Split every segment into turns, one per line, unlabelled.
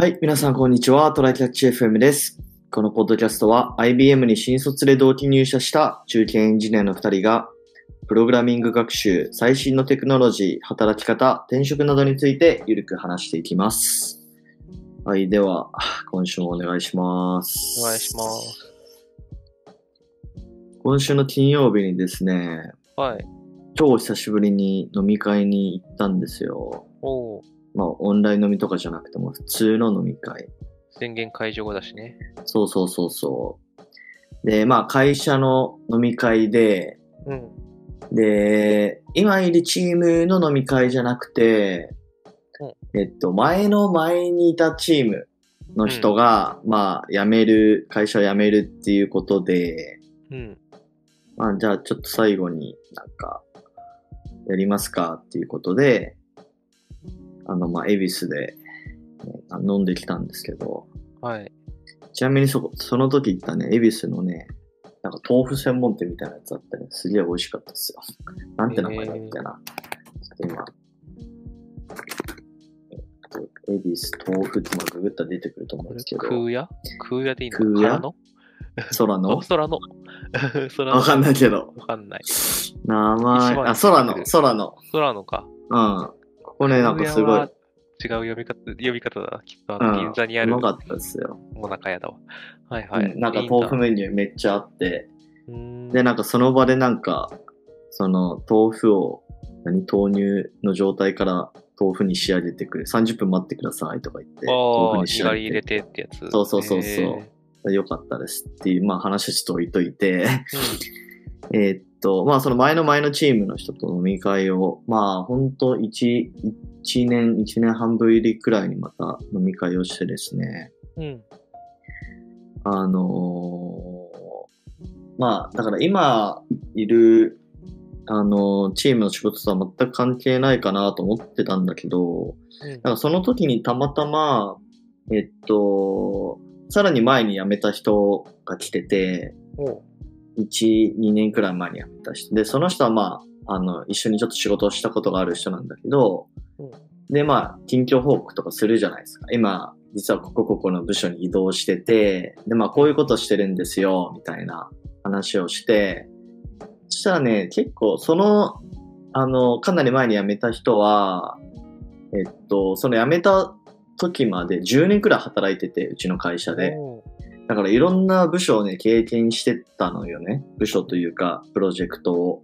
はい、皆さんこんにちは。トライキャッチ FM です。このポッドキャストは IBM に新卒で同期入社した中堅エンジニアの2人が、プログラミング学習、最新のテクノロジー、働き方、転職などについてゆるく話していきます。はい、では、今週もお願いします。
お願いします。
今週の金曜日にですね、
はい。
超久しぶりに飲み会に行ったんですよ。
おお、
まあ、オンライン飲みとかじゃなくても普通の飲み会。
宣言解除後だしね。
そうそうそうそう。で、まあ、会社の飲み会で、
うん。
で、今いるチームの飲み会じゃなくて、えっと、前の前にいたチームの人が、まあ、辞める、会社を辞めるっていうことで、
うん。
まあ、じゃあちょっと最後になんか、やりますかっていうことで、あの、まあ、恵比寿で、飲んできたんですけど、
はい。
ちなみにそこ、その時行ったね、恵比寿のね、なんか豆腐専門店みたいなやつあってね、すげえ美味しかったですよ。なんて名前だっけな。ちょっと今、えっと、恵比寿豆腐ってまあググったら出てくると思うんですけど、
空屋？空屋でいいの？
空屋？
空の？
空の？
あ 空の？空の
わかんないけど、
わかんない。
名前、あ、空の、空の。
空のか。
うん。ここね、なんかすごい、
違う読み方、読み方だな。きっと銀座にある
うまかったですよ。
もなか屋だわ。はいはい。
うんなんか豆腐メニューめっちゃあって、で、なんかその場でなんか、その豆腐を、何、豆乳の状態から豆腐に仕上げてくれ。30分待ってくださいとか言って、豆腐に仕上げ
にがり入れ
て。
てってやつ。
そうそうそうそう
へ
よかったですっていう、まあ話ちょっと置いといて、
ー
えーっと、まあその前の前のチームの人と飲み会を、まあ本当一一年、一年半ぶりくらいにまた飲み会をしてですね、
うん。うん。
あのーまあ、だから今いる、あのーチームの仕事とは全く関係ないかなと思ってたんだけど、
うん
なんかその時にたまたま、えっと、さらに前に辞めた人が来てて、1、2年くらい前に辞めた人。で、その人はまあ、あの、一緒にちょっと仕事をしたことがある人なんだけど、
うん
で、まあ、近況報告とかするじゃないですか。今、実はここここの部署に移動してて、で、まあ、こういうことしてるんですよ、みたいな話をして、そしたらね、結構、その、あの、かなり前に辞めた人は、えっと、その辞めた時まで10年くらい働いてて、うちの会社で。
おう
だからいろんな部署をね、経験してたのよね。部署というか、プロジェクトを。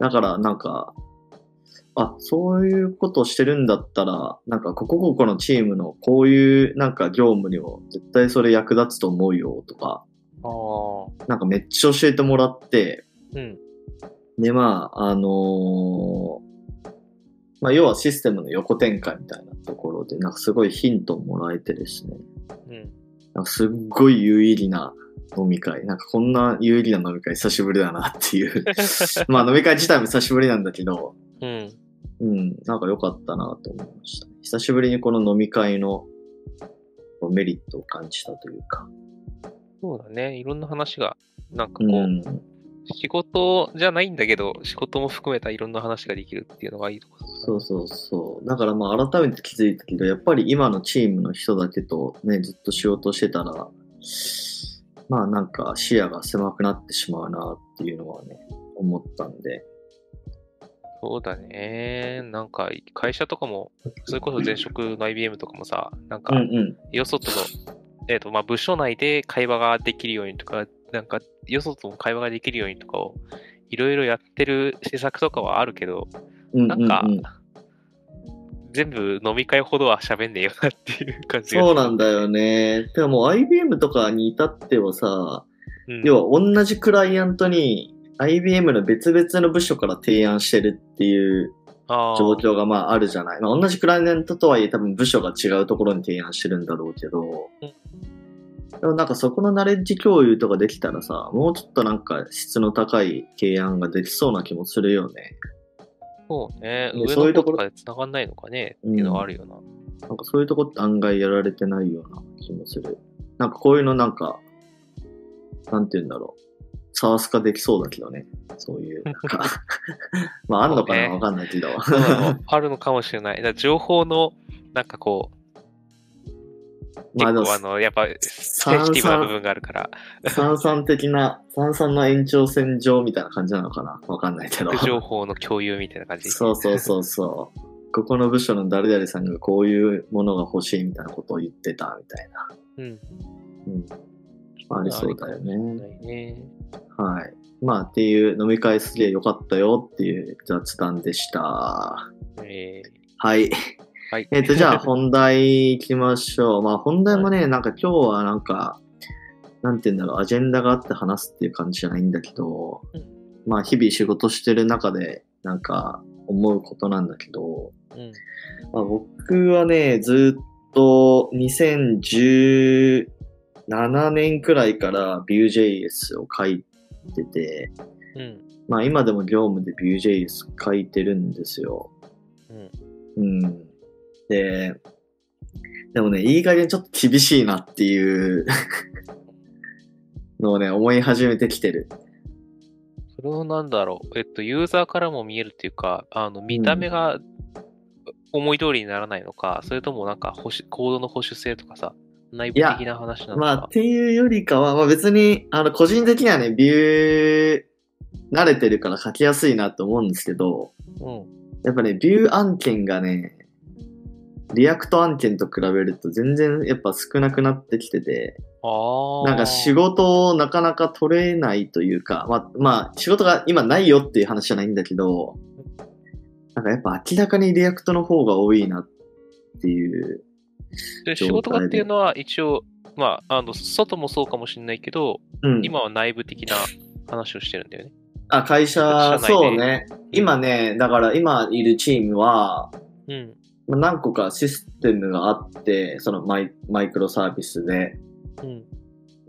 だからなんか、あ、そういうことをしてるんだったら、なんかここここのチームのこういうなんか業務にも絶対それ役立つと思うよとか、
ああ。
なんかめっちゃ教えてもらって、
うん。
で、まあ、あのーまあ、要はシステムの横展開みたいなところで、なんかすごいヒントをもらえてですね。
うん。
すっごい有意義な飲み会。なんかこんな有意義な飲み会久しぶりだなっていう。まあ飲み会自体も久しぶりなんだけど、
うん。
うん、なんか良かったなと思いました。久しぶりにこの飲み会のメリットを感じたというか。
そうだね。いろんな話が、なんか
う
こう、
ん、
仕事じゃないんだけど、仕事も含めたいろんな話ができるっていうのがいいとこ
そうそうそう。だからまあ改めて気づいたけど、やっぱり今のチームの人だけとね、ずっと仕事してたら、まあなんか視野が狭くなってしまうなっていうのはね、思ったんで。
そうだね。なんか、会社とかも、それこそ前職の IBM とかもさ、なんか
うん、うん。
よそとの、えっ、と、まあ、部署内で会話ができるようにとか、なんか、よそとも会話ができるようにとかを、いろいろやってる施策とかはあるけど、
うん
なんか
うん。うん
全部飲み会ほどは喋んねえよなっていう感じが。
そうなんだよね。でももう IBM とかに至ってはさ、
うん。
要は同じクライアントに IBM の別々の部署から提案してるっていう状況がまああるじゃない。まあ、同じクライアントとはいえ多分部署が違うところに提案してるんだろうけど、でもなんかそこのナレッジ共有とかできたらさ、もうちょっとなんか質の高い提案ができそうな気もするよね。
そうね。
ね
上
そういうところ
の方とかで繋がんないのかねっていうのはあるよな。
なんかそういうとこって案外やられてないような気もする。なんかこういうのなんか、なんて言うんだろう。サース化できそうだけどね。そういう、なんか。まああんのかな？わかんないけど。
あるのかもしれない。情報の、なんかこう、
まあ
結構あの、やっぱ、センシティブな部分があるから、
三々的な、三々の延長線上みたいな感じなのかなわかんないけど。
情報の共有みたいな感じ？
そうそうそうそう。ここの部署の誰々さんがこういうものが欲しいみたいなことを言ってたみたいな。
うん。
うん。ありそうだよね。
ね。
はい。まあっていう飲み会すげえ良かったよっていう雑談でした。
え
はい。
ー、はい。
えっ、と、じゃあ本題行きましょう。まあ本題もね、なんか今日はなんか、なんて言うんだろう、アジェンダがあって話すっていう感じじゃないんだけど、
うん
まあ日々仕事してる中で、なんか思うことなんだけど、
うん。
まあ、僕はね、ずっと2017年くらいから Vue.js を書いてて、
うん。
まあ今でも業務で Vue.js 書いてるんですよ。
うん。
うん。で、でもね、いい加減ちょっと厳しいなっていう のをね、思い始めてきてる。
それをなんだろう。えっと、ユーザーからも見えるっていうか、あの、見た目が思い通りにならないのか、それともなんか保守、コードの保守性とかさ、内部的な話なのか。
まあ、っていうよりかは、まあ別に、あの、個人的にはね、 Vue、慣れてるから書きやすいなと思うんですけど、
うん。
やっぱね、 Vue案件がね、 React案件と比べると全然やっぱ少なくなってきてて。なんか仕事をなかなか取れないというか、まあ、まあ、仕事が今ないよっていう話じゃないんだけど、なんかやっぱ明らかに Reactの方が多いなっていう。
で仕事がっていうのは一応、まあ、あの、外もそうかもしれないけど、
うん。
今は内部的な話をしてるんだよね。
あ、会社、そうね。今ね、だから今いるチームは、
うん。
まあ何個かシステムがあって、そのマイマイクロサービスで。
うん。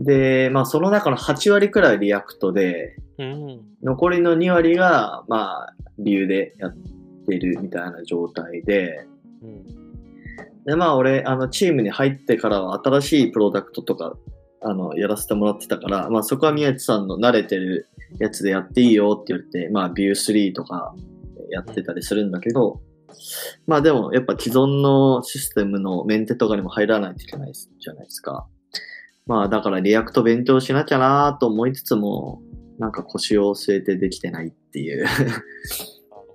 で、まあその中の8割くらい Reactで、
うん。
残りの2割が、まあ、 Vueでやってるみたいな状態で、
うん。
で、まあ俺、あの、チームに入ってからは新しいプロダクトとか、あの、やらせてもらってたから、まあそこは宮地さんの慣れてるやつでやっていいよって言って、まあ Vue 3とかやってたりするんだけど、まあでもやっぱ既存のシステムのメンテとかにも入らないといけないじゃないですか。まあだから React勉強しなきゃなと思いつつも、なんか腰を据えてできてないっていう。
なる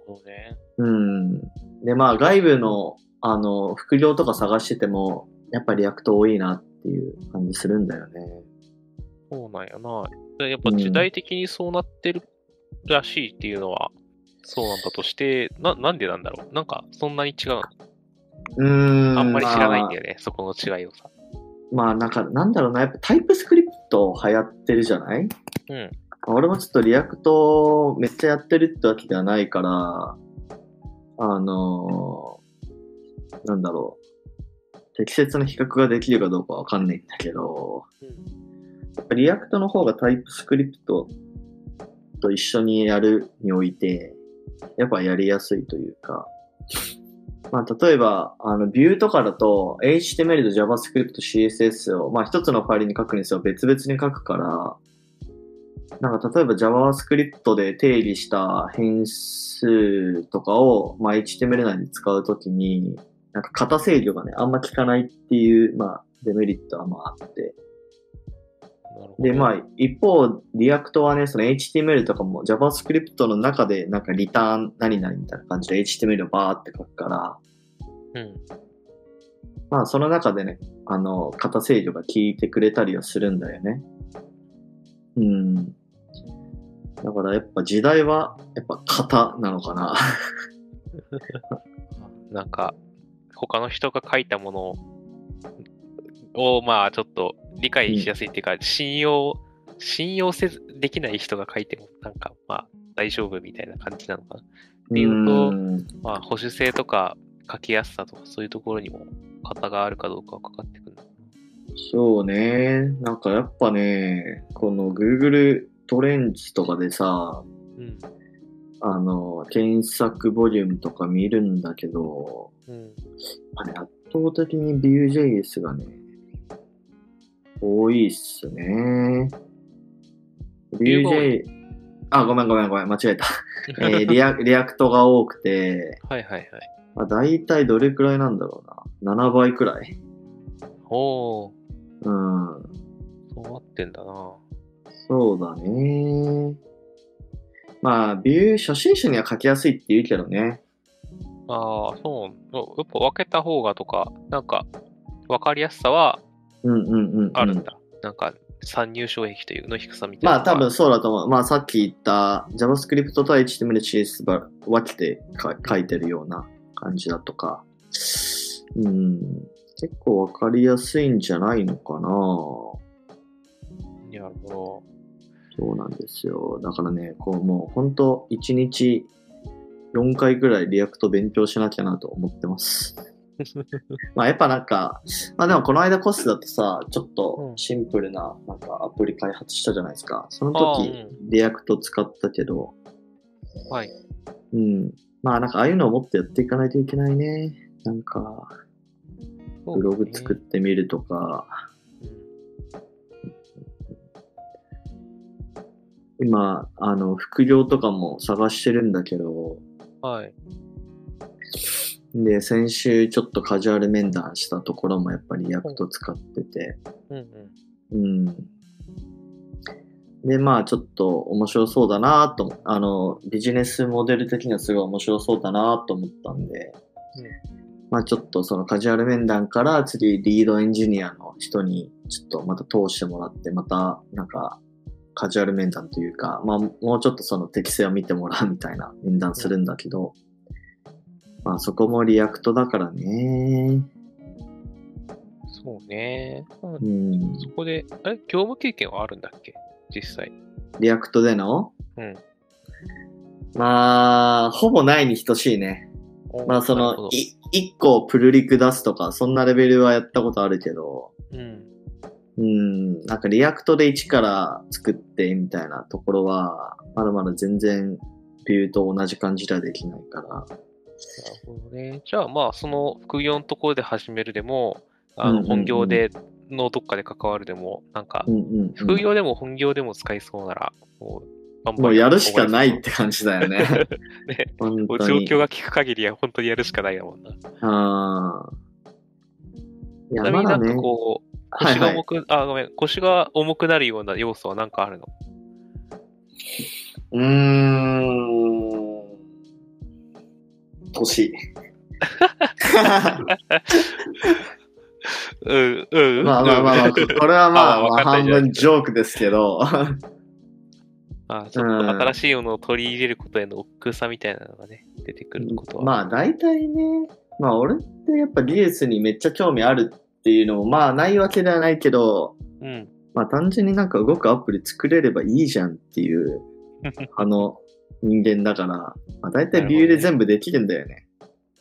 ほどね。
うん。で、まあ外部の、あの、副業とか探してても、やっぱ React多いなっていう感じするんだよね。
そうなんやな。でやっぱ時代的にそうなってるらしいっていうのは、そうなんだとして、な、なんでなんだろう？なんか、そんなに違うの？
うーん。
あんまり知らないんだよね、そこの違いをさ。
まあ、まあなんか、なんだろうな、やっぱ TypeScript流行ってるじゃない？
うん。
俺もちょっと Reactめっちゃやってるってわけではないから、あのーなんだろう。適切な比較ができるかどうかわかんないんだけど、やっぱ Reactの方が TypeScriptと一緒にやるにおいて、やっぱやりやすいというか、まあ、例えば、あの、 Vueとかだと、HTML と JavaScript、CSS を、まあ、一つのファイルに書くにせよ。別々に書くから、なんか、例えば JavaScript で定義した変数とかを、まあ、HTML 内に使うときに、なんか型制御がね、あんま効かないっていう、まあ、デメリットはまああって。で、まあ、一方、 Reactはね、その HTML とかも JavaScript の中で、なんかリターン何々みたいな感じで HTML をバーって書くから、
うん。
まあ、その中でね、あの、型制御が効いてくれたりはするんだよね。うん。だからやっぱ時代は、やっぱ型なのかな。
なんか、他の人が書いたものを、まあ、ちょっと理解しやすいっていうか、信用、信用せず、できない人が書いても、なんか、まあ、大丈夫みたいな感じなのかな。っていうと
ん
まあ、保守性とか、書きやすさとか、そういうところにも、型があるかどうかはかかってくる。
そうね。なんかやっぱね、この Google トレンチとかでさ、
うん。
あの、検索ボリュームとか見るんだけど、
うん。
あれ圧倒的に Vue.js がね、多いっすね。Vue.js、あ、ごめんごめんごめん、間違えた。えーリあ React が多くて、
はいはいはい。
まあ、大体どれくらいなんだろうな。7倍くらい。
おー、
うん。
そうなってんだな。
そうだね。まあ、 Vue 初心者には書きやすいって言うけどね。
ああ、そう。やっぱ分けた方がとか、なんか、分かりやすさは。あるんだ。なんか、参入障壁というの低さみたいな。
まあ多分そうだと思う。まあさっき言った JavaScript と HTML、CSS ば分けてか書いてるような感じだとか。うん。結構わかりやすいんじゃないのかな
なるほ
そうなんですよ。だからね、こうもう本当1日4回ぐらい React 勉強しなきゃなと思ってます。まあやっぱなんか、まあでもこの間コスだとさ、ちょっとシンプルななんかアプリ開発したじゃないですか。その時、 React 使ったけど、
ど。はい。
うん。まあなんかああいうのをもっとやっていかないといけないね。なんか、ブログ作ってみるとか、今、あの、副業とかも探してるんだけど、
はい。
で、先週ちょっとカジュアル面談したところもやっぱり React 使ってて、
うんうん。
うん。で、まあちょっと面白そうだなと、あの、ビジネスモデル的にはすごい面白そうだなと思ったんで、まあちょっとそのカジュアル面談から次リードエンジニアの人にちょっとまた通してもらって、またなんかカジュアル面談というか、まあもうちょっとその適性を見てもらうみたいな面談するんだけど、まあそこも React だからね。
そうね。まあ
うん。
そこで、あれ？業務経験はあるんだっけ？実際。
React での？
うん。
まあ、ほぼないに等しいね。まあそのい一個プルリク出すとか、そんなレベルはやったことあるけど、
うん。
うん、なんか React で一から作ってみたいなところは、まだまだ全然 Vue と同じ感じではできないから。
なるほどね。じゃあまあ、その副業のところで始めるでも、あの本業でのどっかで関わるでも、なんか。副業でも本業でも使いそうなら、もう、バンバン
もうやるしかないって感じだよね。
ね。
本
もう
当に。
状況が効く限りは本当にやるしかないだもんな。
あ
ちなみになんか
まだね。
こう、
はいはい
腰が重く、あ、ごめん、腰が重くなるような要素は何かあるの？
うーん。年。
うん、うん。
まあまあまあまあ、ここれはまあ、
あ
半分ジョークですけど。
あちょっと新しいものを取り入れることへの億劫さみたいなのがね、出てくることは。
まあ大体ね、まあ俺ってやっぱ技術にめっちゃ興味あるっていうのもまあないわけではないけど、
うん。
まあ単純になんか動くアプリ作れればいいじゃんっていう、あ の人間だから、まあ大体ビューで全部できるんだよね。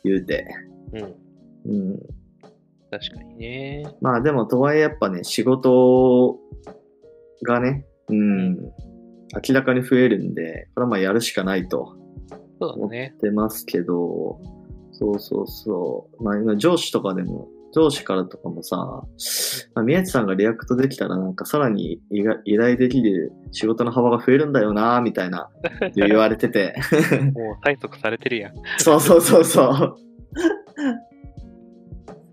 言うて。
うん。
うん。
確かにね。
まあでもとはいえやっぱね、仕事がね、うん、明らかに増えるんで、これはまあやるしかないと思っ
そうだね。
てますけど、そうそうそう。まあ今上司とかでも、上司からとかもさ、まあ、宮地さんが React できたらなんかさらに依頼できる仕事の幅が増えるんだよなみたいな言われてて。
もう催促されてるやん。
そうそうそうそう。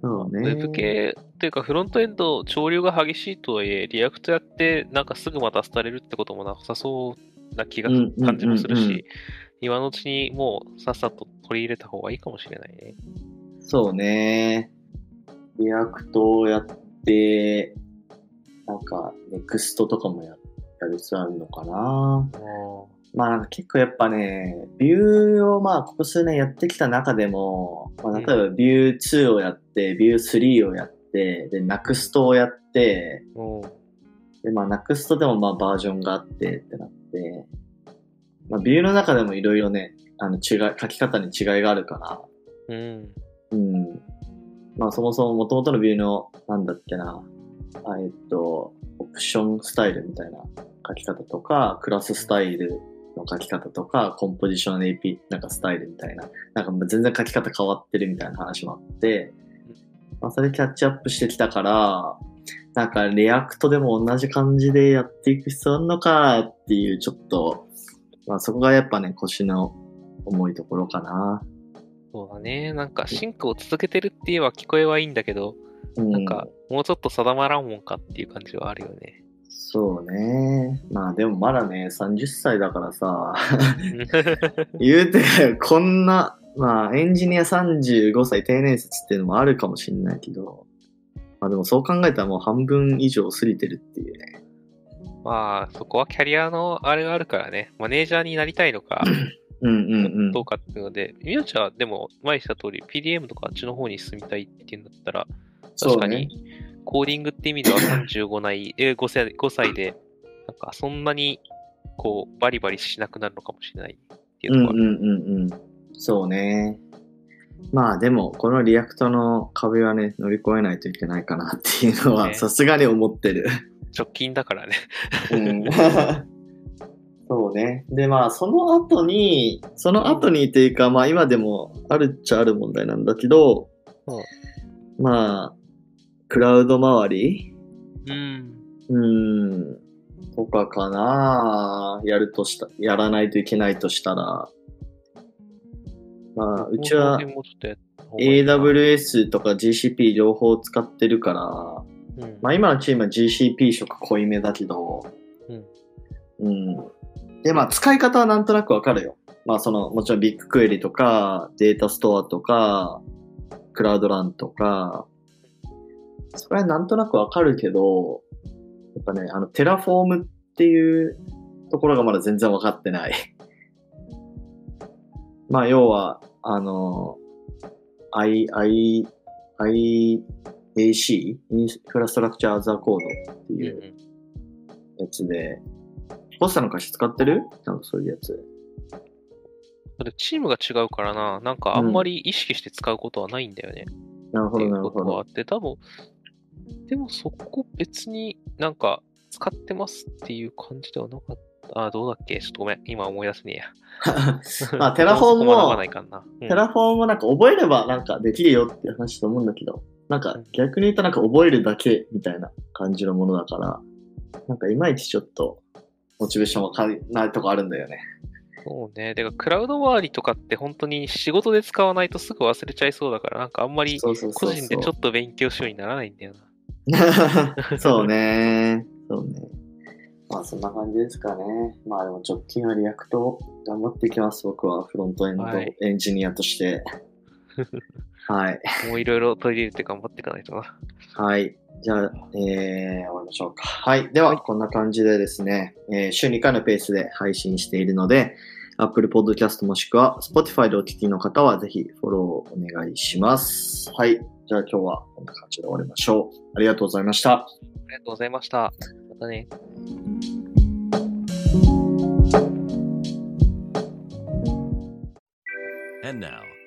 そうね。
ウェブ系っていうかフロントエンド潮流が激しいとはいえ、 React やってなんかすぐまた廃れるってこともなさそうな気が感じもするし、今のうちにもうさっさと取り入れた方がいいかもしれないね。
そうね。 React をやって、なんか、 Next とかもややる必要あるのかな。まあなんか結構やっぱね、 Vue をまあここ数年やってきた中でも、まあ、例えば Vue 2をやって、 Vue 3をやって、で、 Nuxt をやって、
うん。
で、まあ Nuxt でもまあバージョンがあってってなって、まあ Vue の中でもいろいろね、あの違い、書き方に違いがあるから、
うん。
うん。まあそもそも元々の Vue の、なんだっけな、えっと、オプションスタイルみたいな書き方とか、クラススタイルの書き方とか、コンポジション AP なんかスタイルみたいな、なんか全然書き方変わってるみたいな話もあって、まあそれキャッチアップしてきたから、なんか React でも同じ感じでやっていく必要あるのかっていうちょっと、まあそこがやっぱね、腰の重いところかな。
そうだね。なんか進化を続けてるって言えば聞こえはいいんだけど、
うん
なんか、もうちょっと定まらんもんかっていう感じはあるよね。
そうね。まあでもまだね、30歳だからさ、言うて、こんな、まあエンジニア35歳定年説っていうのもあるかもしんないけど、まあでもそう考えたらもう半分以上過ぎてるっていうね。
まあ、そこはキャリアのあれがあるからね、マネージャーになりたいのか、
うんうんうん。
どうかっていうので、みなちゃんでも前にした通り PDM とかあっちの方に進みたいっていうんだったら、確かに、コーディングって意味では35歳、え5歳 ,5 歳で、なんかそんなにこうバリバリしなくなるのかもしれないっていうところ、
うんうんうんうん。そうね。まあでも、この React の壁はね、乗り越えないといけないかなっていうのは、
ね
さすがに思ってる。
直近だからね。
うん そうね。で、まあ、その後に、その後にっていうか、まあ、今でもあるっちゃある問題なんだけど、まあ、クラウド周り？
うん。
うん、とかかなやるとした、やらないといけないとしたら、まあ、うちは AWS とか GCP 両方使ってるから、
うん
まあ今のチームは GCP 色濃いめだけど、
うん。
うん。で、まあ使い方はなんとなくわかるよ。まあその、もちろん BigQuery とか、 Datastore とか、 Cloud Run とか、それはなんとなくわかるけど、やっぱね、あの、 Terraform っていうところがまだ全然わかってない。まあ要は、あの、I、I、I、AC? インフラストラクチャーザコードって
うん
いうやつで、ポスターの歌詞使ってる？なんかそういうやつ。
チームが違うからな、なんかあんまり意識して使うことはないんだよね。
なるほど、なるほど
あ。って、多分、でもそこ別になんか使ってますっていう感じではなかった。あ、どうだっけ？ちょっとごめん。今思い出せね。
まあ、テラフォームも テラフォームもなんか覚えればなんかできるよって話と思うんだけど、なんか逆に言うとなんか覚えるだけみたいな感じのものだから、なんかいまいちちょっとモチベーションわかんないとこあるんだよね。
そうね。でかクラウド周りとかって本当に仕事で使わないとすぐ忘れちゃいそうだから、なんかあんまり。個人でちょっと勉強しようにならないんだよな。
そうね。そうね。まあそんな感じですかね。まあでも直近は React 頑張っていきます。僕はフロントエンド
はい
エンジニアとして。はい。
もういろいろ取り入れて頑張っていかないとな。
はい。じゃあ、えー、終わりましょうか。はい。では、こんな感じでですね、えー週2回のペースで配信しているので、Apple Podcast もしくは Spotify でお聞きの方はぜひフォローお願いします。はい。じゃあ今日はこんな感じで終わりましょう。ありがとうございました。
ありがとうございました。またね。
And now,